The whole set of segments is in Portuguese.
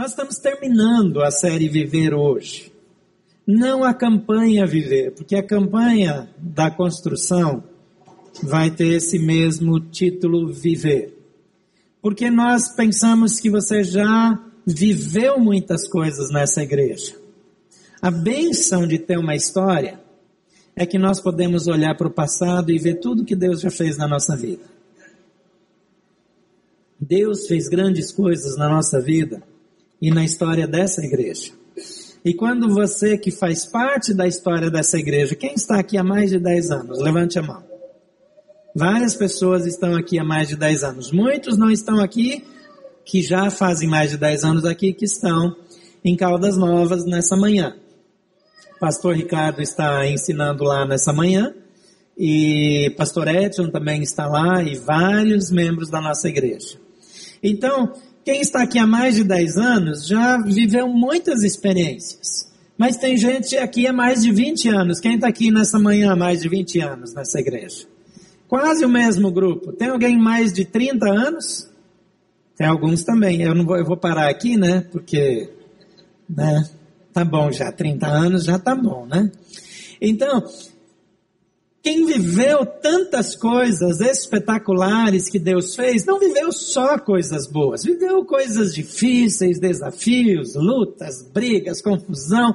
Nós estamos terminando a série Viver hoje. Não a campanha Viver, porque a campanha da construção vai ter esse mesmo título Viver. Porque nós pensamos que você já viveu muitas coisas nessa igreja. A benção de ter uma história é que nós podemos olhar para o passado e ver tudo que Deus já fez na nossa vida. Deus fez grandes coisas na nossa vida e na história dessa igreja. E quando você que faz parte da história dessa igreja, quem está aqui há mais de 10 anos? Levante a mão. Várias pessoas estão aqui há mais de 10 anos. Muitos não estão aqui, que já fazem mais de 10 anos aqui, que estão em Caldas Novas nessa manhã. Pastor Ricardo está ensinando lá nessa manhã. E Pastor Edson também está lá e vários membros da nossa igreja. Então, quem está aqui há mais de 10 anos já viveu muitas experiências. Mas tem gente aqui há mais de 20 anos. Quem está aqui nessa manhã há mais de 20 anos nessa igreja? Quase o mesmo grupo. Tem alguém mais de 30 anos? Tem alguns também. Eu não vou, eu vou parar aqui, né? Porque, né? Tá bom já, 30 anos já tá bom, né? Então, quem viveu tantas coisas espetaculares que Deus fez, não viveu só coisas boas, viveu coisas difíceis, desafios, lutas, brigas, confusão.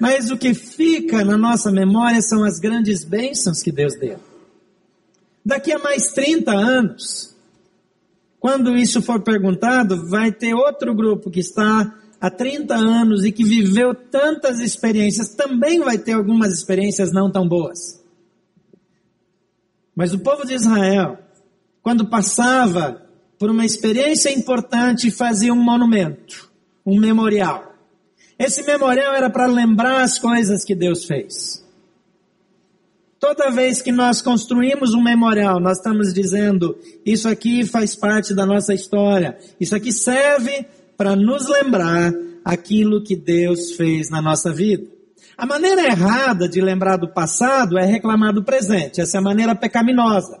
Mas o que fica na nossa memória são as grandes bênçãos que Deus deu. Daqui a mais 30 anos, quando isso for perguntado, vai ter outro grupo que está há 30 anos e que viveu tantas experiências, também vai ter algumas experiências não tão boas. Mas o povo de Israel, quando passava por uma experiência importante, fazia um monumento, um memorial. Esse memorial era para lembrar as coisas que Deus fez. Toda vez que nós construímos um memorial, nós estamos dizendo, isso aqui faz parte da nossa história, isso aqui serve para nos lembrar aquilo que Deus fez na nossa vida. A maneira errada de lembrar do passado é reclamar do presente, essa é a maneira pecaminosa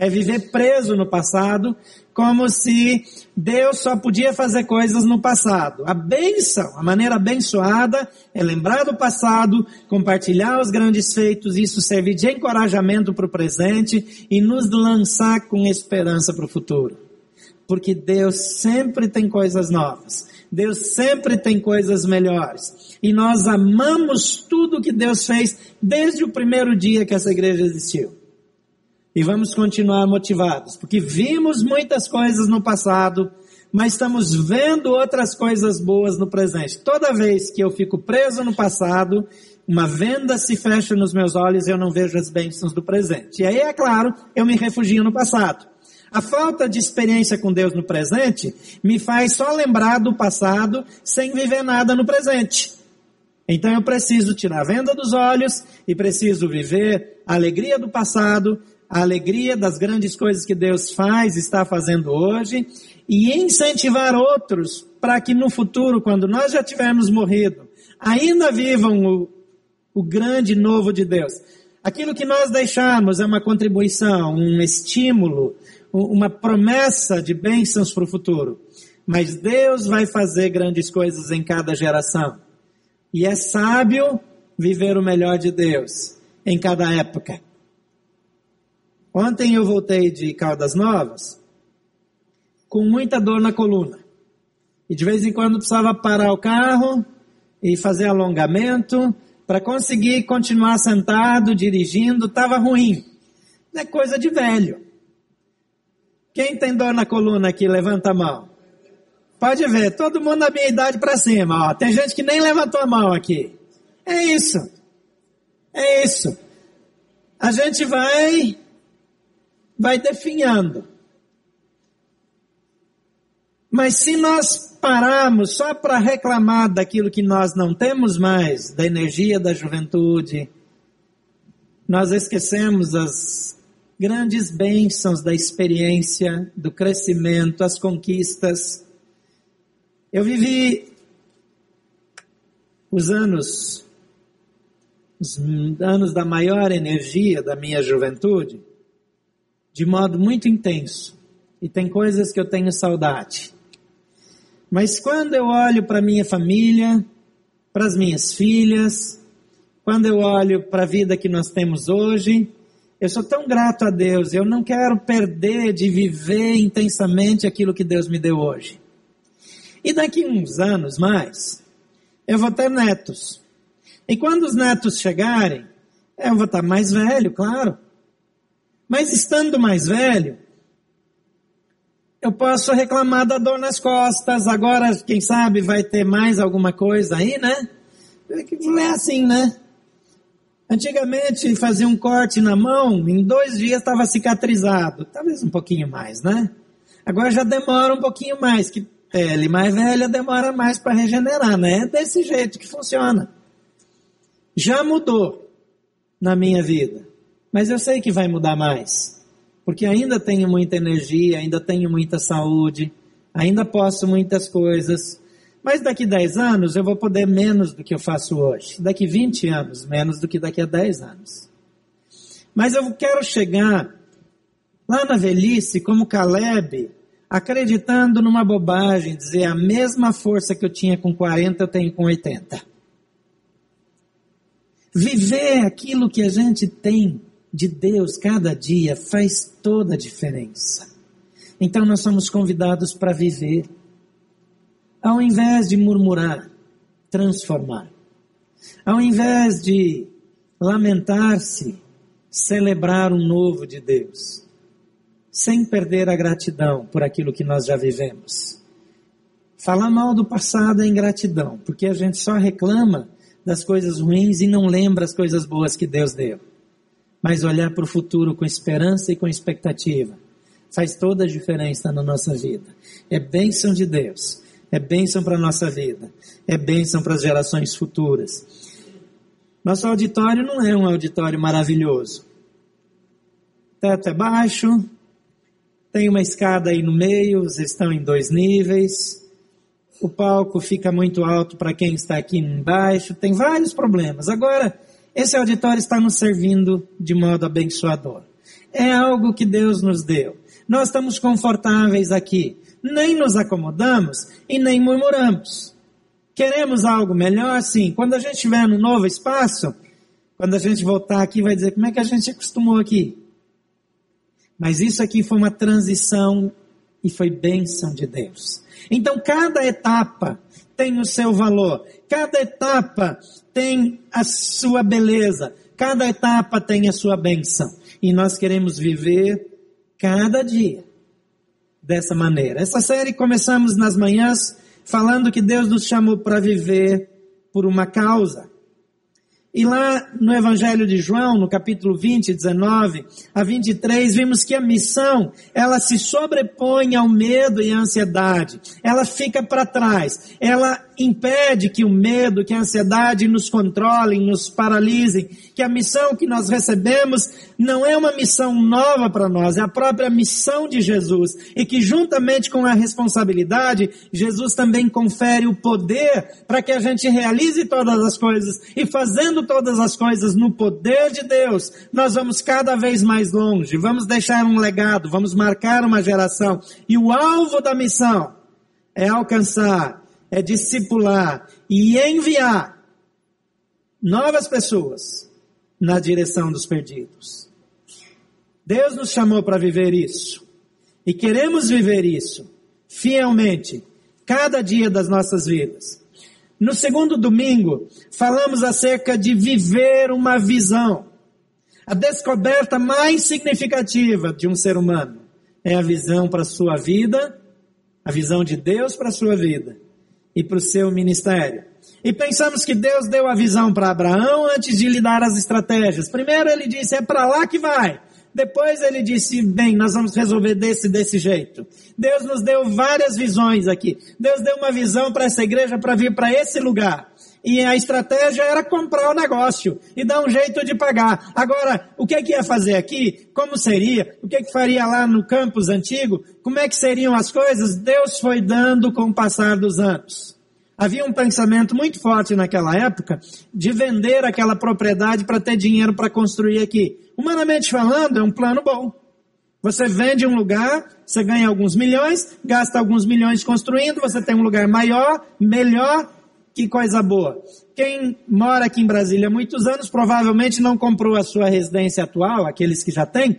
é viver preso no passado, como se Deus só podia fazer coisas no passado. A benção, a maneira abençoada é lembrar do passado, compartilhar os grandes feitos, isso serve de encorajamento para o presente e nos lançar com esperança para o futuro. Porque Deus sempre tem coisas novas. Deus sempre tem coisas melhores. E nós amamos tudo que Deus fez desde o primeiro dia que essa igreja existiu. E vamos continuar motivados, porque vimos muitas coisas no passado, mas estamos vendo outras coisas boas no presente. Toda vez que eu fico preso no passado, uma venda se fecha nos meus olhos e eu não vejo as bênçãos do presente. E aí, é claro, eu me refugio no passado. A falta de experiência com Deus no presente me faz só lembrar do passado sem viver nada no presente. Então eu preciso tirar a venda dos olhos e preciso viver a alegria do passado, a alegria das grandes coisas que Deus faz, está fazendo hoje, e incentivar outros para que no futuro, quando nós já tivermos morrido, ainda vivam o, o grande novo de Deus. Aquilo que nós deixamos é uma contribuição, um estímulo, uma promessa de bênçãos para o futuro. Mas Deus vai fazer grandes coisas em cada geração. E é sábio viver o melhor de Deus em cada época. Ontem eu voltei de Caldas Novas com muita dor na coluna. E de vez em quando precisava parar o carro e fazer alongamento para conseguir continuar sentado, dirigindo, estava ruim. É coisa de velho. Quem tem dor na coluna aqui, levanta a mão. Pode ver, todo mundo da minha idade para cima. Ó. Tem gente que nem levantou a mão aqui. É isso. É isso. A gente vai vai definhando. Mas se nós pararmos só para reclamar daquilo que nós não temos mais, da energia da juventude, nós esquecemos as grandes bênçãos da experiência, do crescimento, as conquistas. Eu vivi os anos, os anos da maior energia da minha juventude, de modo muito intenso. E tem coisas que eu tenho saudade. Mas quando eu olho para minha família, para as minhas filhas, quando eu olho para a vida que nós temos hoje, eu sou tão grato a Deus, eu não quero perder de viver intensamente aquilo que Deus me deu hoje. E daqui uns anos mais, eu vou ter netos. E quando os netos chegarem, eu vou estar mais velho, claro. Mas estando mais velho, eu posso reclamar da dor nas costas, agora, quem sabe, vai ter mais alguma coisa aí, né? É assim, né? Antigamente fazia um corte na mão, em dois dias estava cicatrizado, talvez um pouquinho mais, né? Agora já demora um pouquinho mais, que pele mais velha demora mais para regenerar, né? É desse jeito que funciona. Já mudou na minha vida, mas eu sei que vai mudar mais, porque ainda tenho muita energia, ainda tenho muita saúde, ainda posso muitas coisas, mas daqui 10 anos eu vou poder menos do que eu faço hoje. Daqui 20 anos, menos do que daqui a 10 anos. Mas eu quero chegar lá na velhice, como Caleb, acreditando numa bobagem, dizer a mesma força que eu tinha com 40, eu tenho com 80. Viver aquilo que a gente tem de Deus cada dia faz toda a diferença. Então nós somos convidados para viver ao invés de murmurar, transformar. Ao invés de lamentar-se, celebrar o novo de Deus, sem perder a gratidão por aquilo que nós já vivemos. Falar mal do passado é ingratidão, porque a gente só reclama das coisas ruins e não lembra as coisas boas que Deus deu. Mas olhar para o futuro com esperança e com expectativa faz toda a diferença na nossa vida. É bênção de Deus é bênção para a nossa vida, é bênção para as gerações futuras. Nosso auditório não é um auditório maravilhoso. Teto é baixo, tem uma escada aí no meio, vocês estão em dois níveis, o palco fica muito alto para quem está aqui embaixo, tem vários problemas. Agora, esse auditório está nos servindo de modo abençoador. É algo que Deus nos deu. Nós estamos confortáveis aqui nem nos acomodamos e nem murmuramos. Queremos algo melhor? Sim. Quando a gente estiver no novo espaço, quando a gente voltar aqui, vai dizer como é que a gente acostumou aqui. Mas isso aqui foi uma transição e foi bênção de Deus. Então, cada etapa tem o seu valor, cada etapa tem a sua beleza, cada etapa tem a sua bênção. E nós queremos viver cada dia dessa maneira. Essa série começamos nas manhãs falando que Deus nos chamou para viver por uma causa. E lá no Evangelho de João, no capítulo 20, 19 a 23, vimos que a missão, ela se sobrepõe ao medo e à ansiedade. Ela fica para trás. Ela impede que o medo, que a ansiedade nos controlem, nos paralisem, que a missão que nós recebemos não é uma missão nova para nós, é a própria missão de Jesus. E que juntamente com a responsabilidade, Jesus também confere o poder para que a gente realize todas as coisas. E fazendo todas as coisas no poder de Deus, nós vamos cada vez mais longe, vamos deixar um legado, vamos marcar uma geração. E o alvo da missão é alcançar é discipular e enviar novas pessoas na direção dos perdidos. Deus nos chamou para viver isso. E queremos viver isso fielmente, cada dia das nossas vidas. No segundo domingo, falamos acerca de viver uma visão. A descoberta mais significativa de um ser humano é a visão para a sua vida, a visão de Deus para a sua vida e para o seu ministério. E pensamos que Deus deu a visão para Abraão antes de lhe dar as estratégias. Primeiro ele disse, é para lá que vai. Depois ele disse, bem, nós vamos resolver desse, desse jeito. Deus nos deu várias visões aqui. Deus deu uma visão para essa igreja para vir para esse lugar. E a estratégia era comprar o negócio e dar um jeito de pagar. Agora, o que é que ia fazer aqui? Como seria? O que é que faria lá no campus antigo? Como é que seriam as coisas? Deus foi dando com o passar dos anos. Havia um pensamento muito forte naquela época de vender aquela propriedade para ter dinheiro para construir aqui. Humanamente falando, é um plano bom. Você vende um lugar, você ganha alguns milhões, gasta alguns milhões construindo, você tem um lugar maior, melhor, que coisa boa. Quem mora aqui em Brasília há muitos anos provavelmente não comprou a sua residência atual, aqueles que já têm,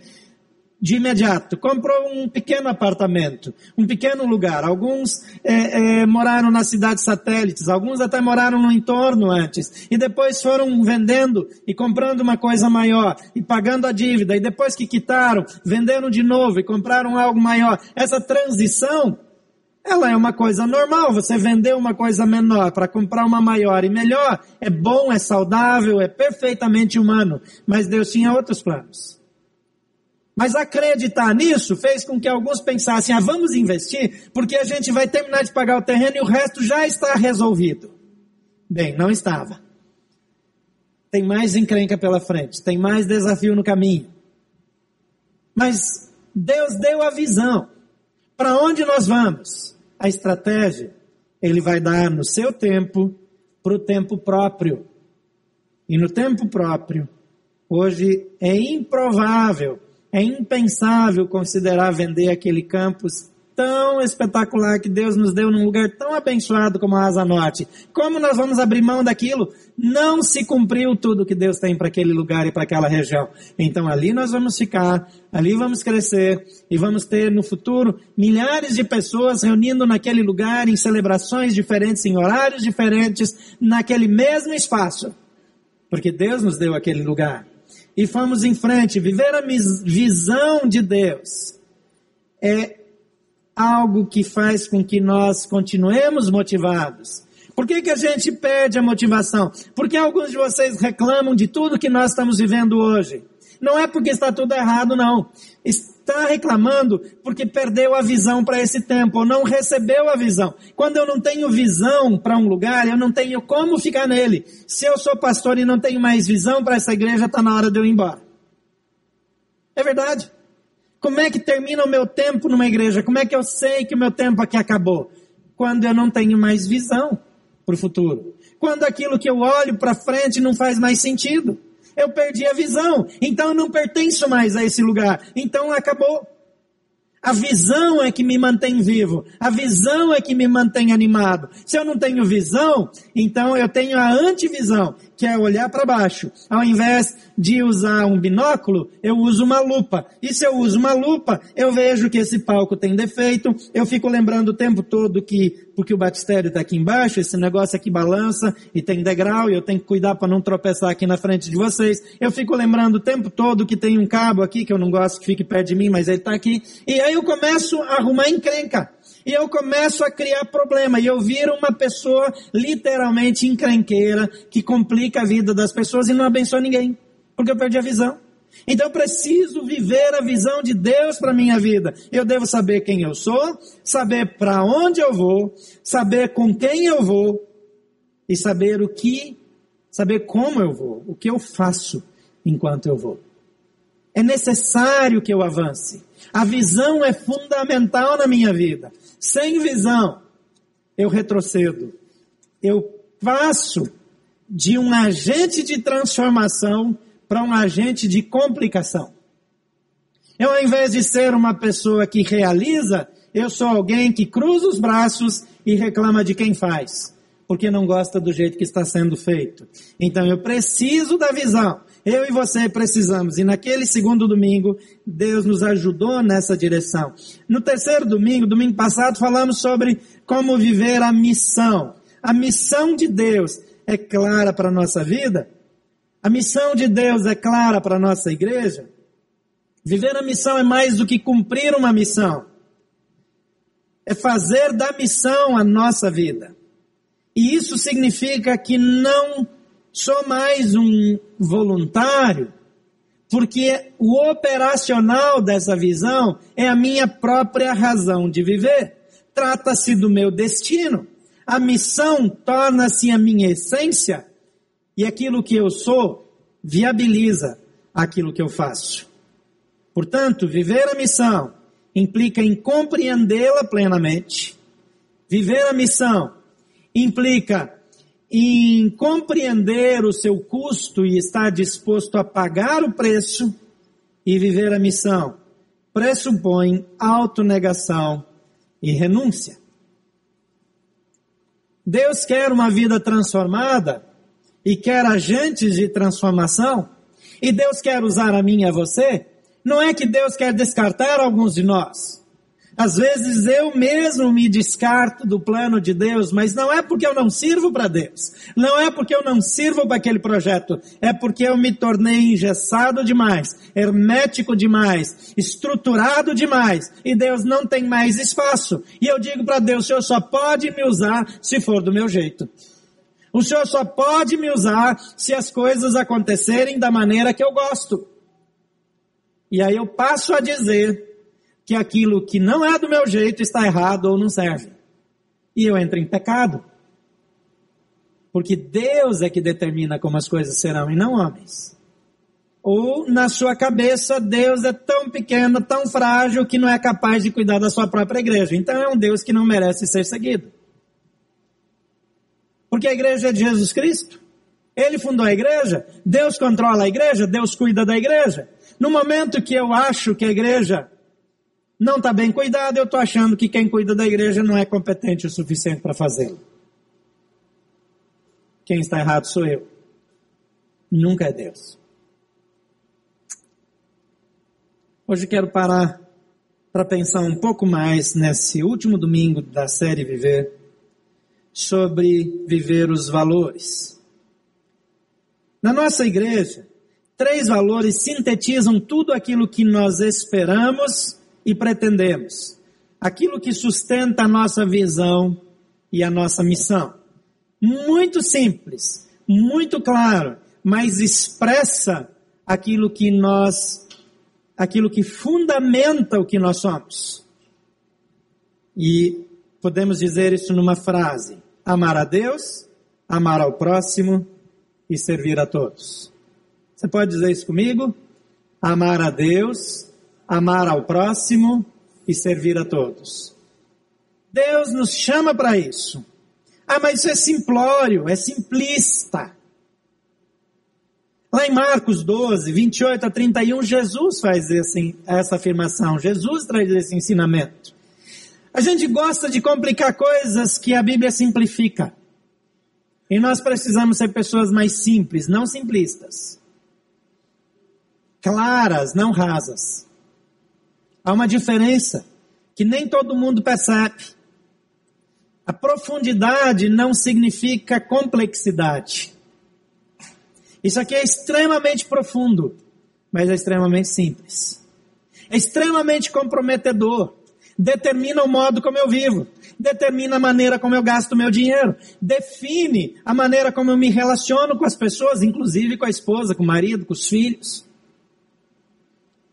de imediato. Comprou um pequeno apartamento, um pequeno lugar. Alguns é, é, moraram nas cidades satélites, alguns até moraram no entorno antes. E depois foram vendendo e comprando uma coisa maior e pagando a dívida. E depois que quitaram, venderam de novo e compraram algo maior. Essa transição ela é uma coisa normal, você vender uma coisa menor para comprar uma maior e melhor, é bom, é saudável, é perfeitamente humano, mas Deus tinha outros planos. Mas acreditar nisso fez com que alguns pensassem, ah, vamos investir, porque a gente vai terminar de pagar o terreno e o resto já está resolvido. Bem, não estava. Tem mais encrenca pela frente, tem mais desafio no caminho. Mas Deus deu a visão. Para onde nós vamos? A estratégia, Ele vai dar no seu tempo, para o tempo próprio. E no tempo próprio, hoje é improvável é impensável considerar vender aquele campus tão espetacular que Deus nos deu num lugar tão abençoado como a Asa Norte. Como nós vamos abrir mão daquilo? Não se cumpriu tudo que Deus tem para aquele lugar e para aquela região. Então ali nós vamos ficar, ali vamos crescer e vamos ter no futuro milhares de pessoas reunindo naquele lugar em celebrações diferentes, em horários diferentes, naquele mesmo espaço. Porque Deus nos deu aquele lugar e fomos em frente. Viver a visão de Deus é algo que faz com que nós continuemos motivados. Por que, que a gente perde a motivação? Porque alguns de vocês reclamam de tudo que nós estamos vivendo hoje. Não é porque está tudo errado, não está reclamando porque perdeu a visão para esse tempo, ou não recebeu a visão. Quando eu não tenho visão para um lugar, eu não tenho como ficar nele. Se eu sou pastor e não tenho mais visão para essa igreja, está na hora de eu ir embora. É verdade. Como é que termina o meu tempo numa igreja? Como é que eu sei que o meu tempo aqui acabou? Quando eu não tenho mais visão para o futuro. Quando aquilo que eu olho para frente não faz mais sentido. Eu perdi a visão. Então eu não pertenço mais a esse lugar. Então acabou. A visão é que me mantém vivo. A visão é que me mantém animado. Se eu não tenho visão, então eu tenho a antivisão, que é olhar para baixo. Ao invés de usar um binóculo, eu uso uma lupa. E se eu uso uma lupa, eu vejo que esse palco tem defeito, eu fico lembrando o tempo todo que, porque o batistério está aqui embaixo, esse negócio aqui balança e tem degrau e eu tenho que cuidar para não tropeçar aqui na frente de vocês. Eu fico lembrando o tempo todo que tem um cabo aqui que eu não gosto que fique perto de mim, mas ele está aqui. E aí eu começo a arrumar encrenca. E eu começo a criar problema. E eu viro uma pessoa literalmente encrenqueira, que complica a vida das pessoas e não abençoa ninguém. Porque eu perdi a visão. Então eu preciso viver a visão de Deus para minha vida. Eu devo saber quem eu sou, saber para onde eu vou, saber com quem eu vou e saber o que, saber como eu vou, o que eu faço enquanto eu vou. É necessário que eu avance. A visão é fundamental na minha vida. Sem visão, eu retrocedo. Eu passo de um agente de transformação para um agente de complicação. Eu, ao invés de ser uma pessoa que realiza, eu sou alguém que cruza os braços e reclama de quem faz, porque não gosta do jeito que está sendo feito. Então eu preciso da visão. Eu e você precisamos. E naquele segundo domingo, Deus nos ajudou nessa direção. No terceiro domingo, domingo passado, falamos sobre como viver a missão. A missão de Deus é clara para a nossa vida? A missão de Deus é clara para a nossa igreja? Viver a missão é mais do que cumprir uma missão. É fazer da missão a nossa vida. E isso significa que não sou mais um voluntário, porque o operacional dessa visão é a minha própria razão de viver. Trata-se do meu destino. A missão torna-se a minha essência e aquilo que eu sou viabiliza aquilo que eu faço. Portanto, viver a missão implica em compreendê-la plenamente. Viver a missão implica em compreender o seu custo e estar disposto a pagar o preço e viver a missão, pressupõe autonegação e renúncia. Deus quer uma vida transformada e quer agentes de transformação, e Deus quer usar a mim e a você, não é que Deus quer descartar alguns de nós. Às vezes eu mesmo me descarto do plano de Deus, mas não é porque eu não sirvo para Deus. Não é porque eu não sirvo para aquele projeto. É porque eu me tornei engessado demais, hermético demais, estruturado demais. E Deus não tem mais espaço. E eu digo para Deus, o Senhor só pode me usar se for do meu jeito. O Senhor só pode me usar se as coisas acontecerem da maneira que eu gosto. E aí eu passo a dizer que aquilo que não é do meu jeito está errado ou não serve. E eu entro em pecado. Porque Deus é que determina como as coisas serão e não homens. Ou na sua cabeça Deus é tão pequeno, tão frágil que não é capaz de cuidar da sua própria igreja. Então é um Deus que não merece ser seguido. Porque a igreja é de Jesus Cristo. Ele fundou a igreja, Deus controla a igreja, Deus cuida da igreja. No momento que eu acho que a igreja não está bem cuidado, eu estou achando que quem cuida da igreja não é competente o suficiente para fazê-lo. Quem está errado sou eu. Nunca é Deus. Hoje quero parar para pensar um pouco mais nesse último domingo da série Viver sobre viver os valores. Na nossa igreja, três valores sintetizam tudo aquilo que nós esperamos e pretendemos. Aquilo que sustenta a nossa visão e a nossa missão. Muito simples, muito claro, mas expressa aquilo que nós, aquilo que fundamenta o que nós somos. E podemos dizer isso numa frase: amar a Deus, amar ao próximo e servir a todos. Você pode dizer isso comigo? Amar a Deus, amar ao próximo e servir a todos. Deus nos chama para isso. Ah, mas isso é simplório, é simplista. Lá em Marcos 12, 28 a 31, Jesus faz esse, essa afirmação. Jesus traz esse ensinamento. A gente gosta de complicar coisas que a Bíblia simplifica. E nós precisamos ser pessoas mais simples, não simplistas. Claras, não rasas. Há uma diferença que nem todo mundo percebe. A profundidade não significa complexidade. Isso aqui é extremamente profundo, mas é extremamente simples. É extremamente comprometedor. Determina o modo como eu vivo. Determina a maneira como eu gasto meu dinheiro. Define a maneira como eu me relaciono com as pessoas, inclusive com a esposa, com o marido, com os filhos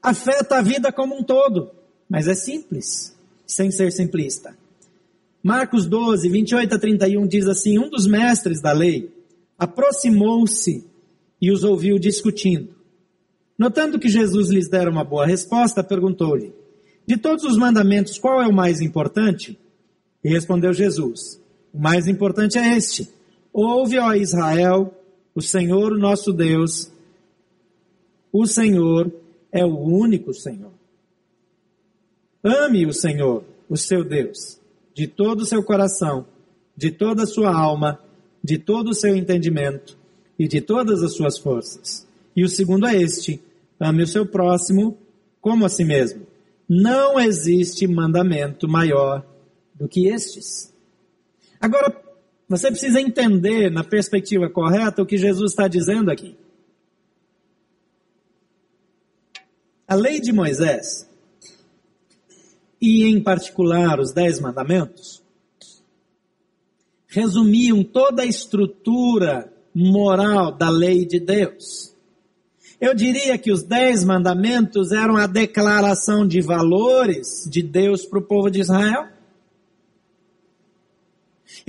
afeta a vida como um todo, mas é simples, sem ser simplista. Marcos 12, 28 a 31 diz assim: Um dos mestres da lei aproximou-se e os ouviu discutindo. Notando que Jesus lhes dera uma boa resposta, perguntou-lhe: De todos os mandamentos, qual é o mais importante? E respondeu Jesus: O mais importante é este: Ouve, ó Israel, o Senhor, nosso Deus, o Senhor é o único Senhor. Ame o Senhor, o seu Deus, de todo o seu coração, de toda a sua alma, de todo o seu entendimento e de todas as suas forças. E o segundo é este: ame o seu próximo como a si mesmo. Não existe mandamento maior do que estes. Agora, você precisa entender, na perspectiva correta, o que Jesus está dizendo aqui. A lei de Moisés, e em particular os Dez Mandamentos, resumiam toda a estrutura moral da lei de Deus. Eu diria que os Dez Mandamentos eram a declaração de valores de Deus para o povo de Israel.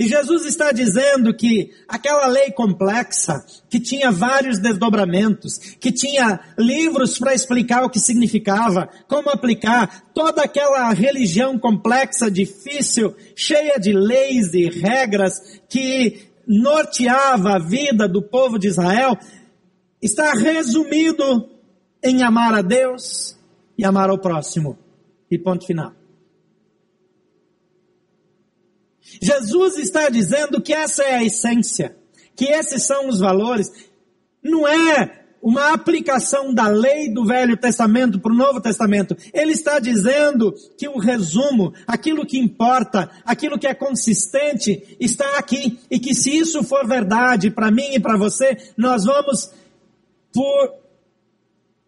E Jesus está dizendo que aquela lei complexa, que tinha vários desdobramentos, que tinha livros para explicar o que significava, como aplicar, toda aquela religião complexa, difícil, cheia de leis e regras que norteava a vida do povo de Israel, está resumido em amar a Deus e amar ao próximo. E ponto final. Jesus está dizendo que essa é a essência, que esses são os valores. Não é uma aplicação da lei do Velho Testamento para o Novo Testamento. Ele está dizendo que o resumo, aquilo que importa, aquilo que é consistente, está aqui. E que se isso for verdade para mim e para você, nós vamos, por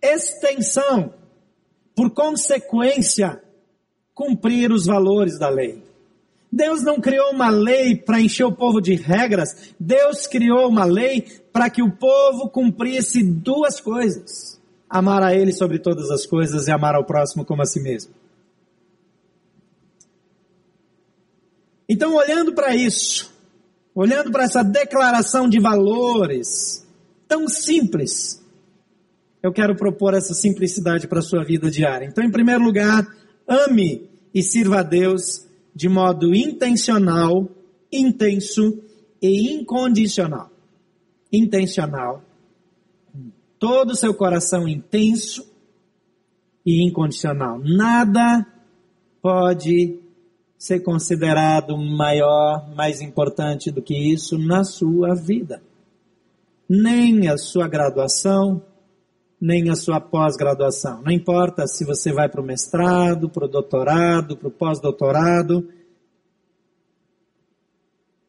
extensão, por consequência, cumprir os valores da lei. Deus não criou uma lei para encher o povo de regras. Deus criou uma lei para que o povo cumprisse duas coisas: amar a Ele sobre todas as coisas e amar ao próximo como a si mesmo. Então, olhando para isso, olhando para essa declaração de valores tão simples, eu quero propor essa simplicidade para a sua vida diária. Então, em primeiro lugar, ame e sirva a Deus de modo intencional, intenso e incondicional. Intencional. Todo o seu coração intenso e incondicional. Nada pode ser considerado maior, mais importante do que isso na sua vida. Nem a sua graduação, nem a sua pós-graduação. Não importa se você vai para o mestrado, para o doutorado, para o pós-doutorado.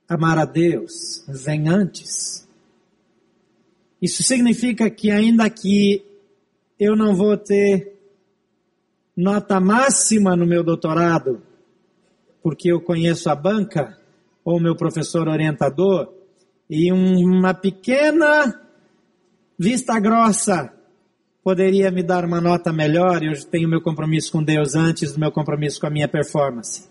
Amar a Deus vem antes. Isso significa que ainda que eu não vou ter nota máxima no meu doutorado, porque eu conheço a banca, ou meu professor orientador, e uma pequena vista grossa poderia me dar uma nota melhor e eu tenho meu compromisso com Deus antes do meu compromisso com a minha performance.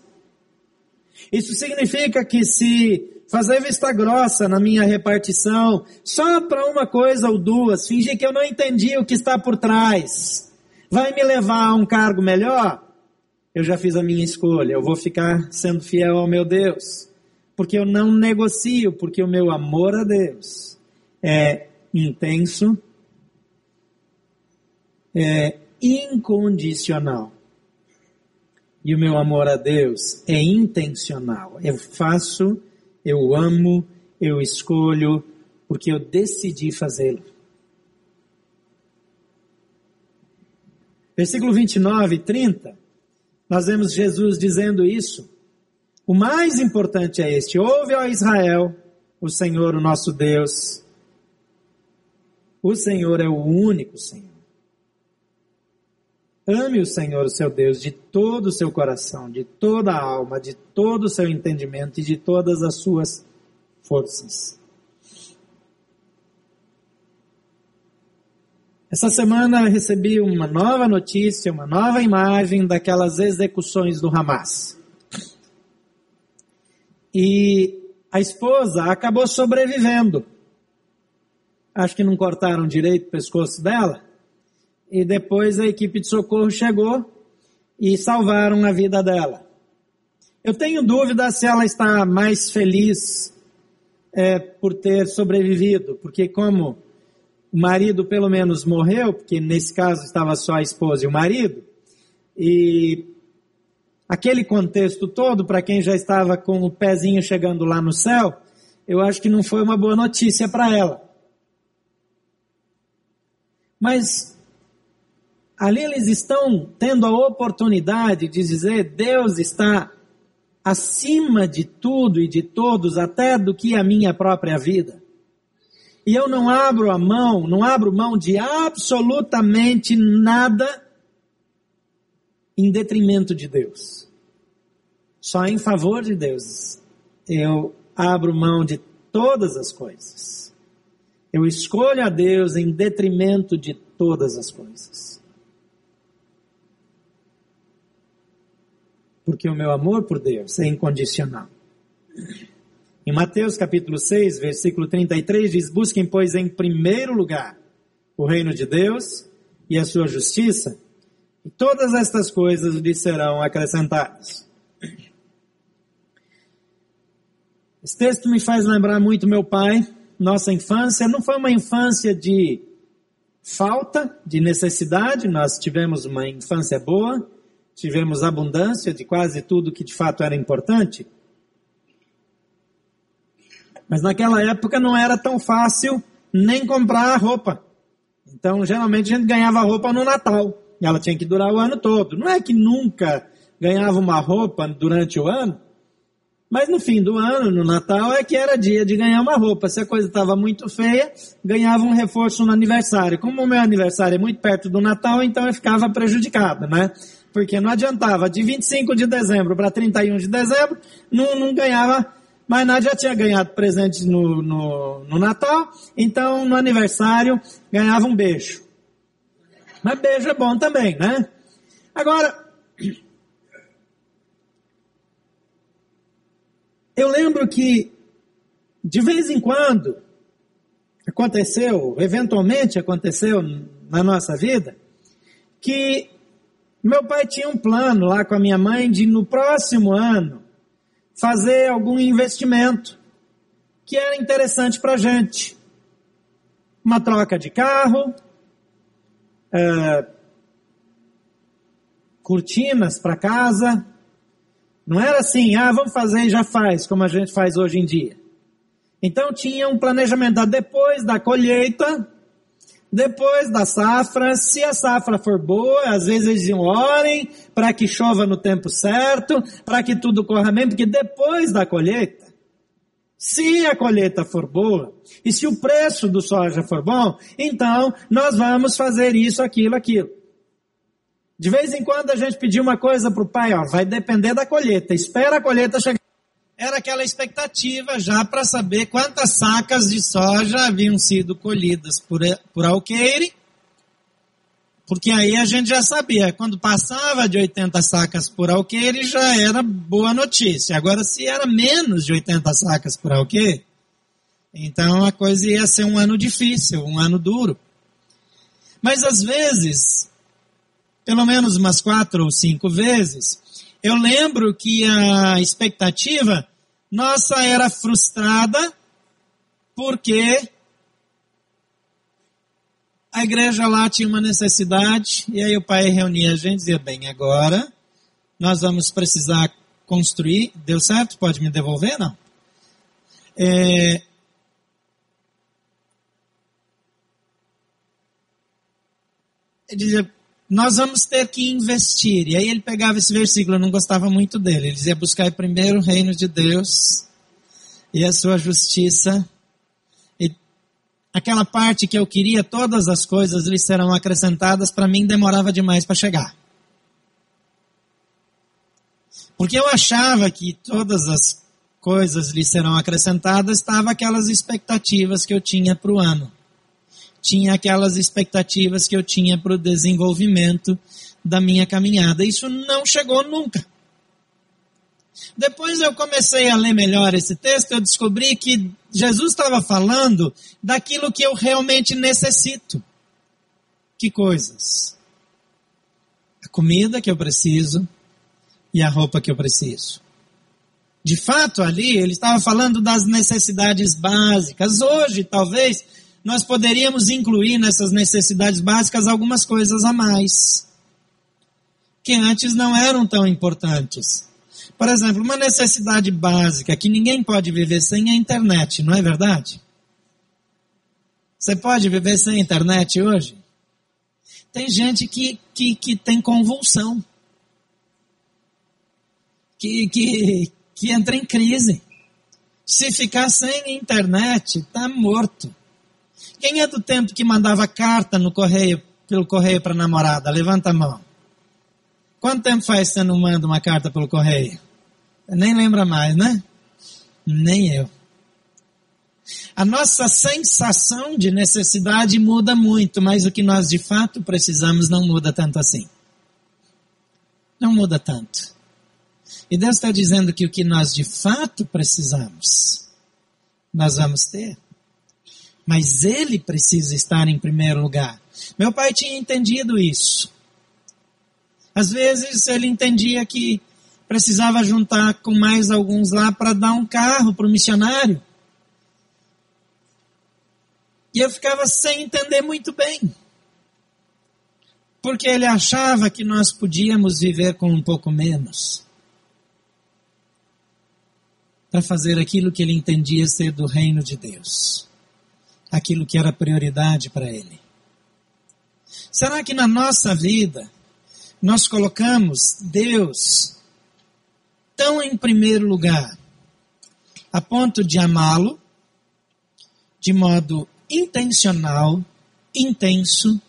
Isso significa que se fazer vista grossa na minha repartição, só para uma coisa ou duas, fingir que eu não entendi o que está por trás, vai me levar a um cargo melhor? Eu já fiz a minha escolha, eu vou ficar sendo fiel ao meu Deus, porque eu não negocio, porque o meu amor a Deus é intenso é incondicional. E o meu amor a Deus é intencional. Eu faço, eu amo, eu escolho, porque eu decidi fazê-lo. Versículo 29 e 30, nós vemos Jesus dizendo isso. O mais importante é este: ouve, ó Israel, o Senhor, o nosso Deus. O Senhor é o único Senhor. Ame o Senhor, o seu Deus, de todo o seu coração, de toda a alma, de todo o seu entendimento e de todas as suas forças. Essa semana recebi uma nova notícia, uma nova imagem daquelas execuções do Hamas. E a esposa acabou sobrevivendo. Acho que não cortaram direito o pescoço dela e depois a equipe de socorro chegou e salvaram a vida dela. Eu tenho dúvida se ela está mais feliz é, por ter sobrevivido, porque como o marido pelo menos morreu, porque nesse caso estava só a esposa e o marido, e aquele contexto todo, para quem já estava com o pezinho chegando lá no céu, eu acho que não foi uma boa notícia para ela. Mas ali eles estão tendo a oportunidade de dizer: Deus está acima de tudo e de todos, até do que a minha própria vida. E eu não abro a mão, não abro mão de absolutamente nada em detrimento de Deus. Só em favor de Deus eu abro mão de todas as coisas. Eu escolho a Deus em detrimento de todas as coisas. Porque o meu amor por Deus é incondicional. Em Mateus capítulo 6, versículo 33 diz: Busquem, pois, em primeiro lugar o reino de Deus e a sua justiça, e todas estas coisas lhe serão acrescentadas. Esse texto me faz lembrar muito meu pai. Nossa infância não foi uma infância de falta, de necessidade, nós tivemos uma infância boa, tivemos abundância de quase tudo que de fato era importante. Mas naquela época não era tão fácil nem comprar roupa. Então, geralmente a gente ganhava roupa no Natal. E ela tinha que durar o ano todo. Não é que nunca ganhava uma roupa durante o ano, mas no fim do ano, no Natal, é que era dia de ganhar uma roupa. Se a coisa estava muito feia, ganhava um reforço no aniversário. Como o meu aniversário é muito perto do Natal, então eu ficava prejudicado, né? Porque não adiantava, de 25 de dezembro para 31 de dezembro, não, não ganhava mais nada, já tinha ganhado presente no, no, no Natal, então no aniversário ganhava um beijo. Mas beijo é bom também, né? Agora, eu lembro que de vez em quando aconteceu, eventualmente aconteceu na nossa vida, que meu pai tinha um plano lá com a minha mãe de no próximo ano fazer algum investimento que era interessante para a gente. Uma troca de carro, é, cortinas para casa. Não era assim, ah, vamos fazer e já faz, como a gente faz hoje em dia. Então tinha um planejamento depois da colheita, depois da safra, se a safra for boa, às vezes eles orem para que chova no tempo certo, para que tudo corra bem, porque depois da colheita, se a colheita for boa, e se o preço do soja for bom, então nós vamos fazer isso, aquilo, aquilo. De vez em quando a gente pediu uma coisa para o pai, ó, vai depender da colheita, espera a colheita chegar. Era aquela expectativa já para saber quantas sacas de soja haviam sido colhidas por, por alqueire, porque aí a gente já sabia, quando passava de 80 sacas por alqueire já era boa notícia. Agora, se era menos de 80 sacas por alqueire, então a coisa ia ser um ano difícil, um ano duro. Mas às vezes, pelo menos umas quatro ou cinco vezes, eu lembro que a expectativa nossa era frustrada porque a igreja lá tinha uma necessidade, e aí o pai reunia a gente e dizia, bem, agora nós vamos precisar construir, deu certo? Pode me devolver? Não. É, ele dizia, nós vamos ter que investir. E aí ele pegava esse versículo, eu não gostava muito dele. Ele dizia, buscar primeiro o reino de Deus e a sua justiça aquela parte que eu queria, todas as coisas lhe serão acrescentadas, para mim demorava demais para chegar. Porque eu achava que todas as coisas lhe serão acrescentadas, estava aquelas expectativas que eu tinha para o ano. Tinha aquelas expectativas que eu tinha para o desenvolvimento da minha caminhada. Isso não chegou nunca. Depois eu comecei a ler melhor esse texto, eu descobri que Jesus estava falando daquilo que eu realmente necessito. Que coisas? A comida que eu preciso e a roupa que eu preciso. De fato, ali ele estava falando das necessidades básicas. Hoje, talvez, nós poderíamos incluir nessas necessidades básicas algumas coisas a mais, que antes não eram tão importantes. Por exemplo, uma necessidade básica que ninguém pode viver sem é a internet, não é verdade? Você pode viver sem internet hoje? Tem gente que, que, que tem convulsão, que, que, que entra em crise. Se ficar sem internet, está morto. Quem é do tempo que mandava carta no correio, pelo correio para namorada? Levanta a mão. Quanto tempo faz que você não manda uma carta pelo correio? Nem lembra mais, né? Nem eu. A nossa sensação de necessidade muda muito, mas o que nós de fato precisamos não muda tanto assim. Não muda tanto. E Deus está dizendo que o que nós de fato precisamos, nós vamos ter. Mas Ele precisa estar em primeiro lugar. Meu pai tinha entendido isso. Às vezes ele entendia que precisava juntar com mais alguns lá para dar um carro para o missionário. E eu ficava sem entender muito bem. porque ele achava que nós podíamos viver com um pouco menos. Para fazer aquilo que ele entendia ser do reino de Deus. Aquilo que era prioridade para ele. Será que na nossa vida nós colocamos Deus tão em primeiro lugar, a ponto de amá-lo de modo intencional, intenso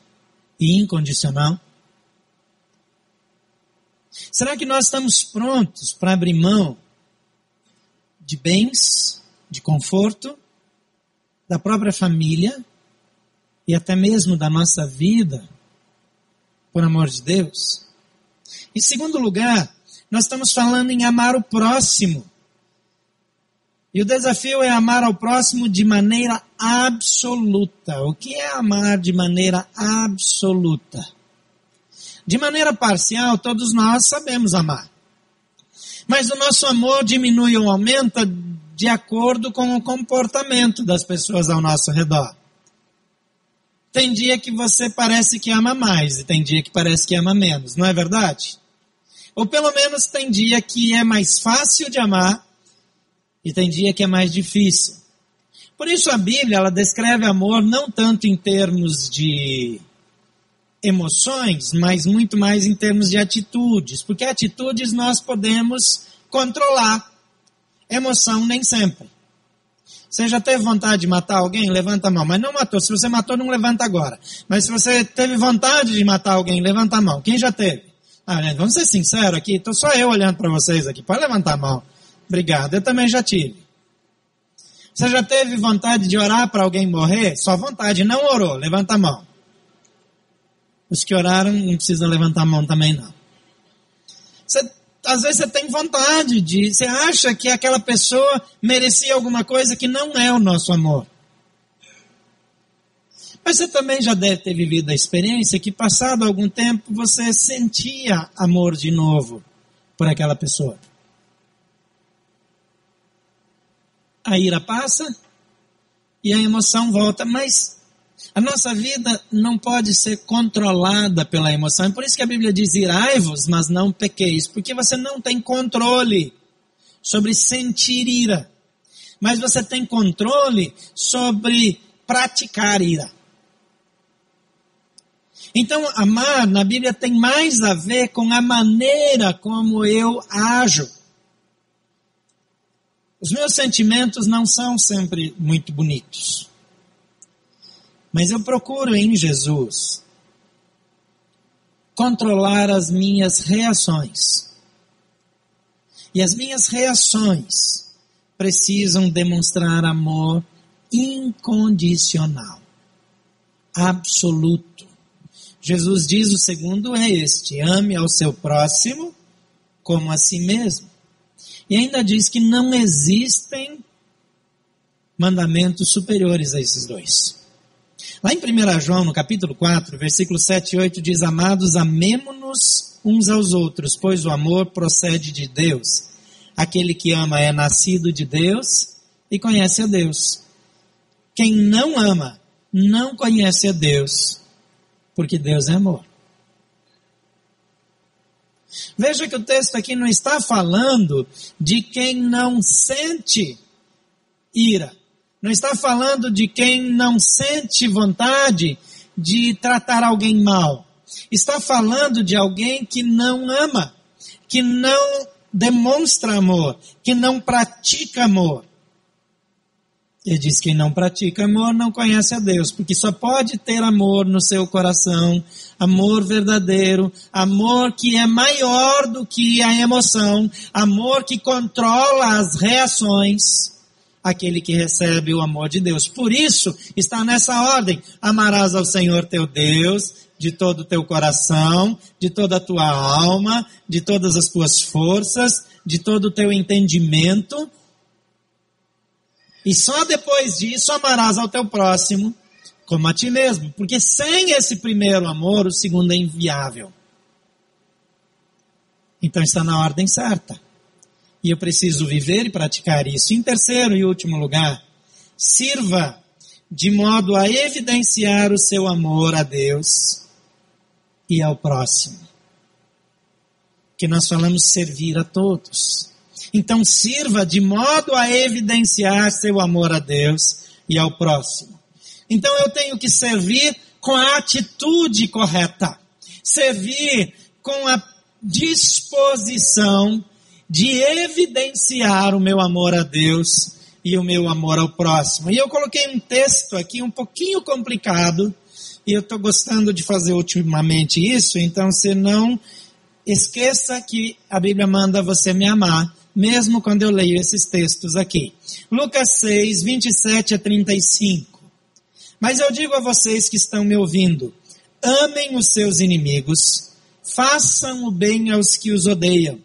e incondicional? Será que nós estamos prontos para abrir mão de bens, de conforto, da própria família e até mesmo da nossa vida, por amor de Deus? Em segundo lugar, nós estamos falando em amar o próximo. E o desafio é amar ao próximo de maneira absoluta. O que é amar de maneira absoluta? De maneira parcial, todos nós sabemos amar. Mas o nosso amor diminui ou aumenta de acordo com o comportamento das pessoas ao nosso redor. Tem dia que você parece que ama mais e tem dia que parece que ama menos, não é verdade? Ou pelo menos tem dia que é mais fácil de amar e tem dia que é mais difícil. Por isso a Bíblia ela descreve amor não tanto em termos de emoções, mas muito mais em termos de atitudes, porque atitudes nós podemos controlar. Emoção nem sempre. Você já teve vontade de matar alguém? Levanta a mão. Mas não matou. Se você matou, não levanta agora. Mas se você teve vontade de matar alguém, levanta a mão. Quem já teve? Ah, vamos ser sinceros aqui, estou só eu olhando para vocês aqui. Pode levantar a mão. Obrigado. Eu também já tive. Você já teve vontade de orar para alguém morrer? Só vontade, não orou. Levanta a mão. Os que oraram não precisam levantar a mão também não. Você, às vezes você tem vontade de, você acha que aquela pessoa merecia alguma coisa que não é o nosso amor. Mas você também já deve ter vivido a experiência que, passado algum tempo, você sentia amor de novo por aquela pessoa. A ira passa e a emoção volta, mas a nossa vida não pode ser controlada pela emoção. É por isso que a Bíblia diz: irai-vos, mas não pequeis, porque você não tem controle sobre sentir ira, mas você tem controle sobre praticar ira. Então, amar na Bíblia tem mais a ver com a maneira como eu ajo. Os meus sentimentos não são sempre muito bonitos. Mas eu procuro em Jesus controlar as minhas reações. E as minhas reações precisam demonstrar amor incondicional, absoluto. Jesus diz: o segundo é este: ame ao seu próximo como a si mesmo. E ainda diz que não existem mandamentos superiores a esses dois. Lá em 1 João, no capítulo 4, versículo 7 e 8, diz: Amados, amemo-nos uns aos outros, pois o amor procede de Deus. Aquele que ama é nascido de Deus e conhece a Deus. Quem não ama não conhece a Deus, porque Deus é amor. Veja que o texto aqui não está falando de quem não sente ira. Não está falando de quem não sente vontade de tratar alguém mal. Está falando de alguém que não ama, que não demonstra amor, que não pratica amor. Ele diz: quem não pratica amor não conhece a Deus, porque só pode ter amor no seu coração, amor verdadeiro, amor que é maior do que a emoção, amor que controla as reações, aquele que recebe o amor de Deus. Por isso, está nessa ordem: amarás ao Senhor teu Deus de todo o teu coração, de toda a tua alma, de todas as tuas forças, de todo o teu entendimento e só depois disso amarás ao teu próximo como a ti mesmo. Porque sem esse primeiro amor, o segundo é inviável. Então está na ordem certa. E eu preciso viver e praticar isso. Em terceiro e último lugar, sirva de modo a evidenciar o seu amor a Deus e ao próximo. Que nós falamos servir a todos. Então sirva de modo a evidenciar seu amor a Deus e ao próximo. Então eu tenho que servir com a atitude correta. Servir com a disposição de evidenciar o meu amor a Deus e o meu amor ao próximo. E eu coloquei um texto aqui um pouquinho complicado, e eu estou gostando de fazer ultimamente isso, então você não esqueça que a Bíblia manda você me amar, mesmo quando eu leio esses textos aqui. Lucas 6, 27 a 35. Mas eu digo a vocês que estão me ouvindo, amem os seus inimigos, façam o bem aos que os odeiam,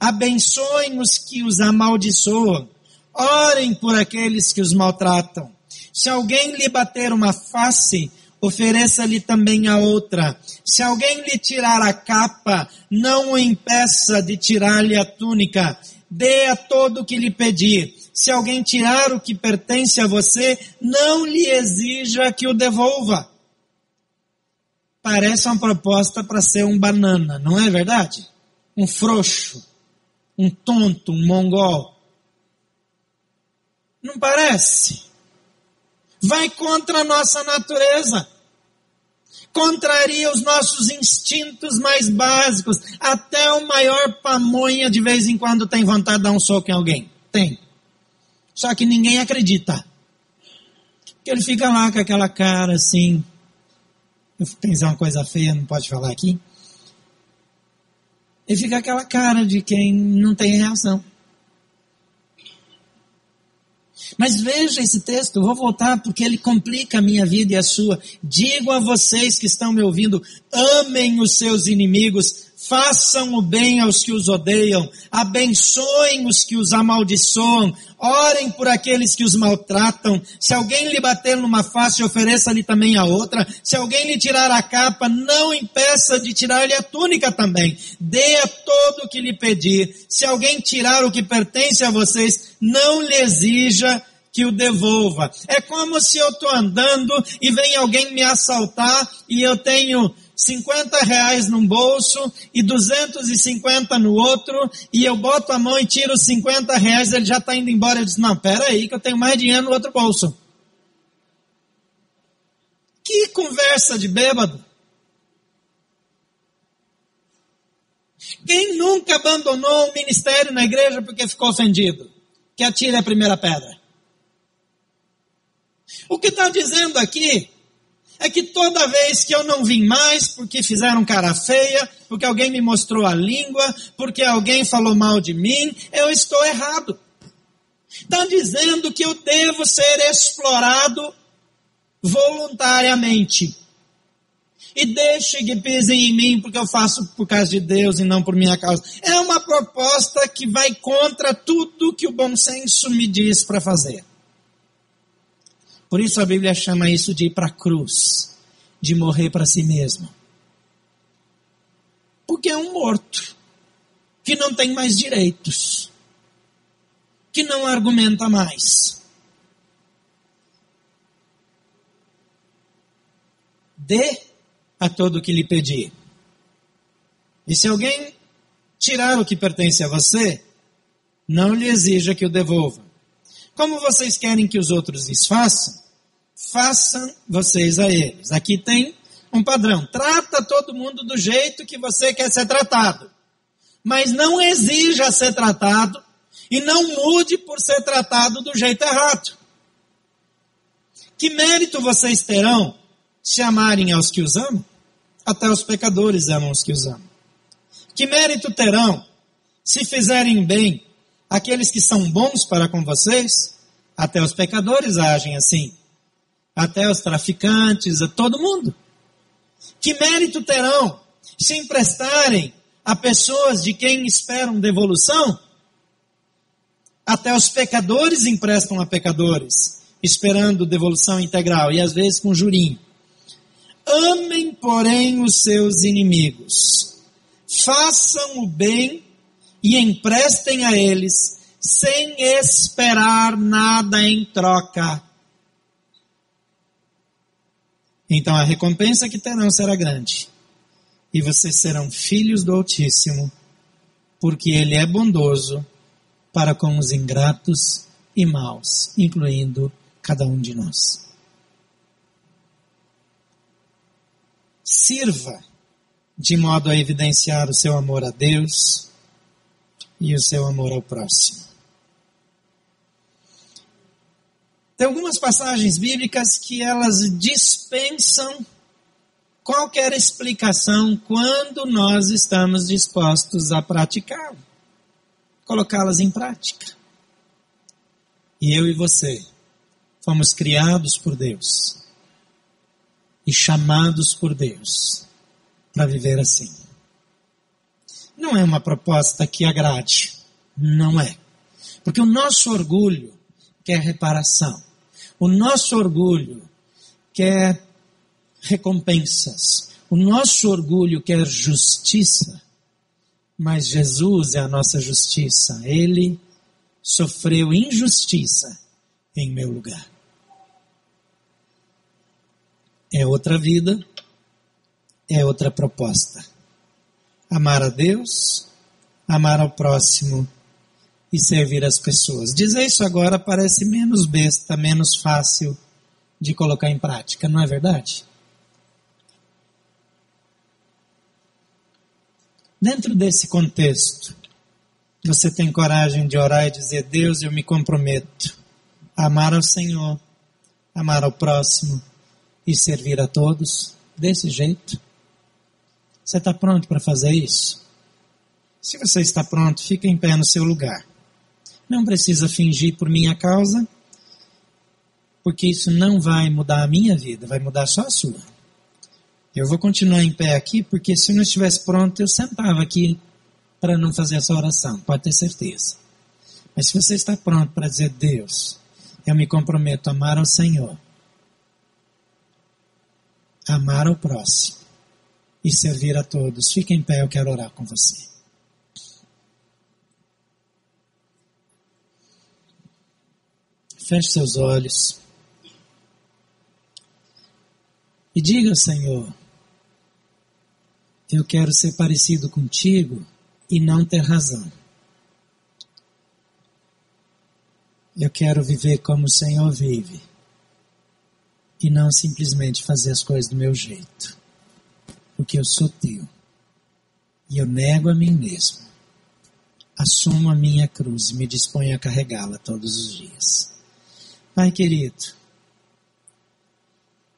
abençoem os que os amaldiçoam, orem por aqueles que os maltratam. Se alguém lhe bater uma face, ofereça-lhe também a outra. Se alguém lhe tirar a capa, não o impeça de tirar-lhe a túnica. Dê a todo o que lhe pedir. Se alguém tirar o que pertence a você, não lhe exija que o devolva. Parece uma proposta para ser um banana, não é verdade? Um frouxo, um tonto, um mongol. Não parece? Vai contra a nossa natureza. Contraria os nossos instintos mais básicos. Até o maior pamonha de vez em quando tem vontade de dar um soco em alguém. Tem. Só que ninguém acredita. Que ele fica lá com aquela cara assim. Eu pensar uma coisa feia, não pode falar aqui. Ele fica aquela cara de quem não tem reação. Mas veja esse texto, vou voltar porque ele complica a minha vida e a sua. Digo a vocês que estão me ouvindo, amem os seus inimigos, façam o bem aos que os odeiam, abençoem os que os amaldiçoam, orem por aqueles que os maltratam. Se alguém lhe bater numa face, ofereça-lhe também a outra. Se alguém lhe tirar a capa, não impeça de tirar-lhe a túnica também. Dê a todo o que lhe pedir. Se alguém tirar o que pertence a vocês, não lhe exija que o devolva. É como se eu estou andando e vem alguém me assaltar e eu tenho 50 reais num bolso e 250 no outro, e eu boto a mão e tiro os 50 reais, ele já está indo embora. Eu disse, não, pera aí que eu tenho mais dinheiro no outro bolso. Que conversa de bêbado. Quem nunca abandonou um ministério na igreja porque ficou ofendido? Que atire a primeira pedra. O que está dizendo aqui é que toda vez que eu não vim mais porque fizeram cara feia, porque alguém me mostrou a língua, porque alguém falou mal de mim, eu estou errado. Está dizendo que eu devo ser explorado voluntariamente. E deixe que pisem em mim porque eu faço por causa de Deus e não por minha causa. É uma proposta que vai contra tudo que o bom senso me diz para fazer. Por isso a Bíblia chama isso de ir para a cruz, de morrer para si mesmo. Porque é um morto que não tem mais direitos, que não argumenta mais. Dê a todo o que lhe pedir. E se alguém tirar o que pertence a você, não lhe exija que o devolva. Como vocês querem que os outros lhes façam, façam vocês a eles. Aqui tem um padrão. Trata todo mundo do jeito que você quer ser tratado. Mas não exija ser tratado e não mude por ser tratado do jeito errado. Que mérito vocês terão se amarem aos que os amam? Até os pecadores amam os que os amam. Que mérito terão se fizerem bem Aqueles que são bons para com vocês, até os pecadores agem assim. Até os traficantes, a todo mundo. Que mérito terão se emprestarem a pessoas de quem esperam devolução? Até os pecadores emprestam a pecadores, esperando devolução integral e às vezes com jurinho. Amem, porém, os seus inimigos. Façam o bem e emprestem a eles, sem esperar nada em troca. Então a recompensa que terão será grande, e vocês serão filhos do Altíssimo, porque Ele é bondoso para com os ingratos e maus, incluindo cada um de nós. Sirva de modo a evidenciar o seu amor a Deus e o seu amor ao próximo. Tem algumas passagens bíblicas que elas dispensam qualquer explicação quando nós estamos dispostos a praticá-lo, colocá-las em prática. E eu e você fomos criados por Deus e chamados por Deus para viver assim. Não é uma proposta que agrade, não é. Porque o nosso orgulho quer reparação. O nosso orgulho quer recompensas. O nosso orgulho quer justiça. Mas Jesus é a nossa justiça. Ele sofreu injustiça em meu lugar. É outra vida, é outra proposta. Amar a Deus, amar ao próximo e servir as pessoas. Dizer isso agora parece menos besta, menos fácil de colocar em prática, não é verdade? Dentro desse contexto, você tem coragem de orar e dizer: Deus, eu me comprometo a amar ao Senhor, amar ao próximo e servir a todos desse jeito? Você está pronto para fazer isso? Se você está pronto, fica em pé no seu lugar. Não precisa fingir por minha causa, porque isso não vai mudar a minha vida, vai mudar só a sua. Eu vou continuar em pé aqui, porque se não estivesse pronto, eu sentava aqui para não fazer essa oração, pode ter certeza. Mas se você está pronto para dizer, Deus, eu me comprometo a amar ao Senhor, amar ao próximo e servir a todos, fique em pé, eu quero orar com você. Feche seus olhos. E diga, Senhor, eu quero ser parecido contigo e não ter razão. Eu quero viver como o Senhor vive e não simplesmente fazer as coisas do meu jeito, porque eu sou teu e eu nego a mim mesmo. Assumo a minha cruz e me disponho a carregá-la todos os dias. Pai querido,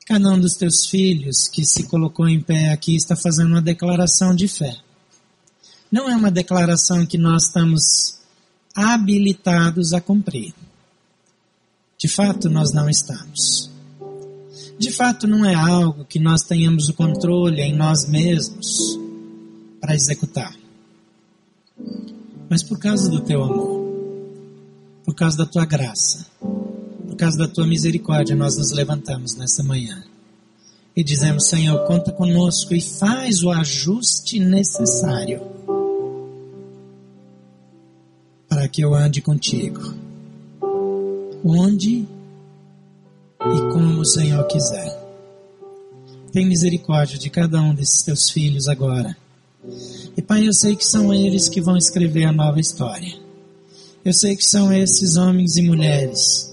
cada um dos teus filhos que se colocou em pé aqui está fazendo uma declaração de fé. Não é uma declaração que nós estamos habilitados a cumprir. De fato, nós não estamos. De fato, não é algo que nós tenhamos o controle em nós mesmos para executar. Mas por causa do teu amor, por causa da tua graça, por causa da tua misericórdia, nós nos levantamos nessa manhã e dizemos: Senhor, conta conosco e faz o ajuste necessário para que eu ande contigo, onde e como o Senhor quiser. Tem misericórdia de cada um desses teus filhos agora. E Pai, eu sei que são eles que vão escrever a nova história. Eu sei que são esses homens e mulheres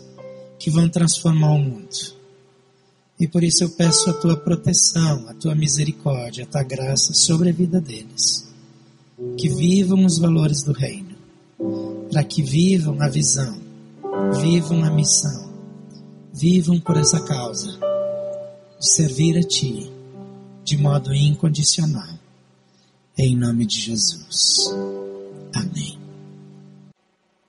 que vão transformar o mundo. E por isso eu peço a tua proteção, a tua misericórdia, a tua graça sobre a vida deles. Que vivam os valores do reino, para que vivam a visão, vivam a missão, vivam por essa causa de servir a ti de modo incondicional. Em nome de Jesus. Amém.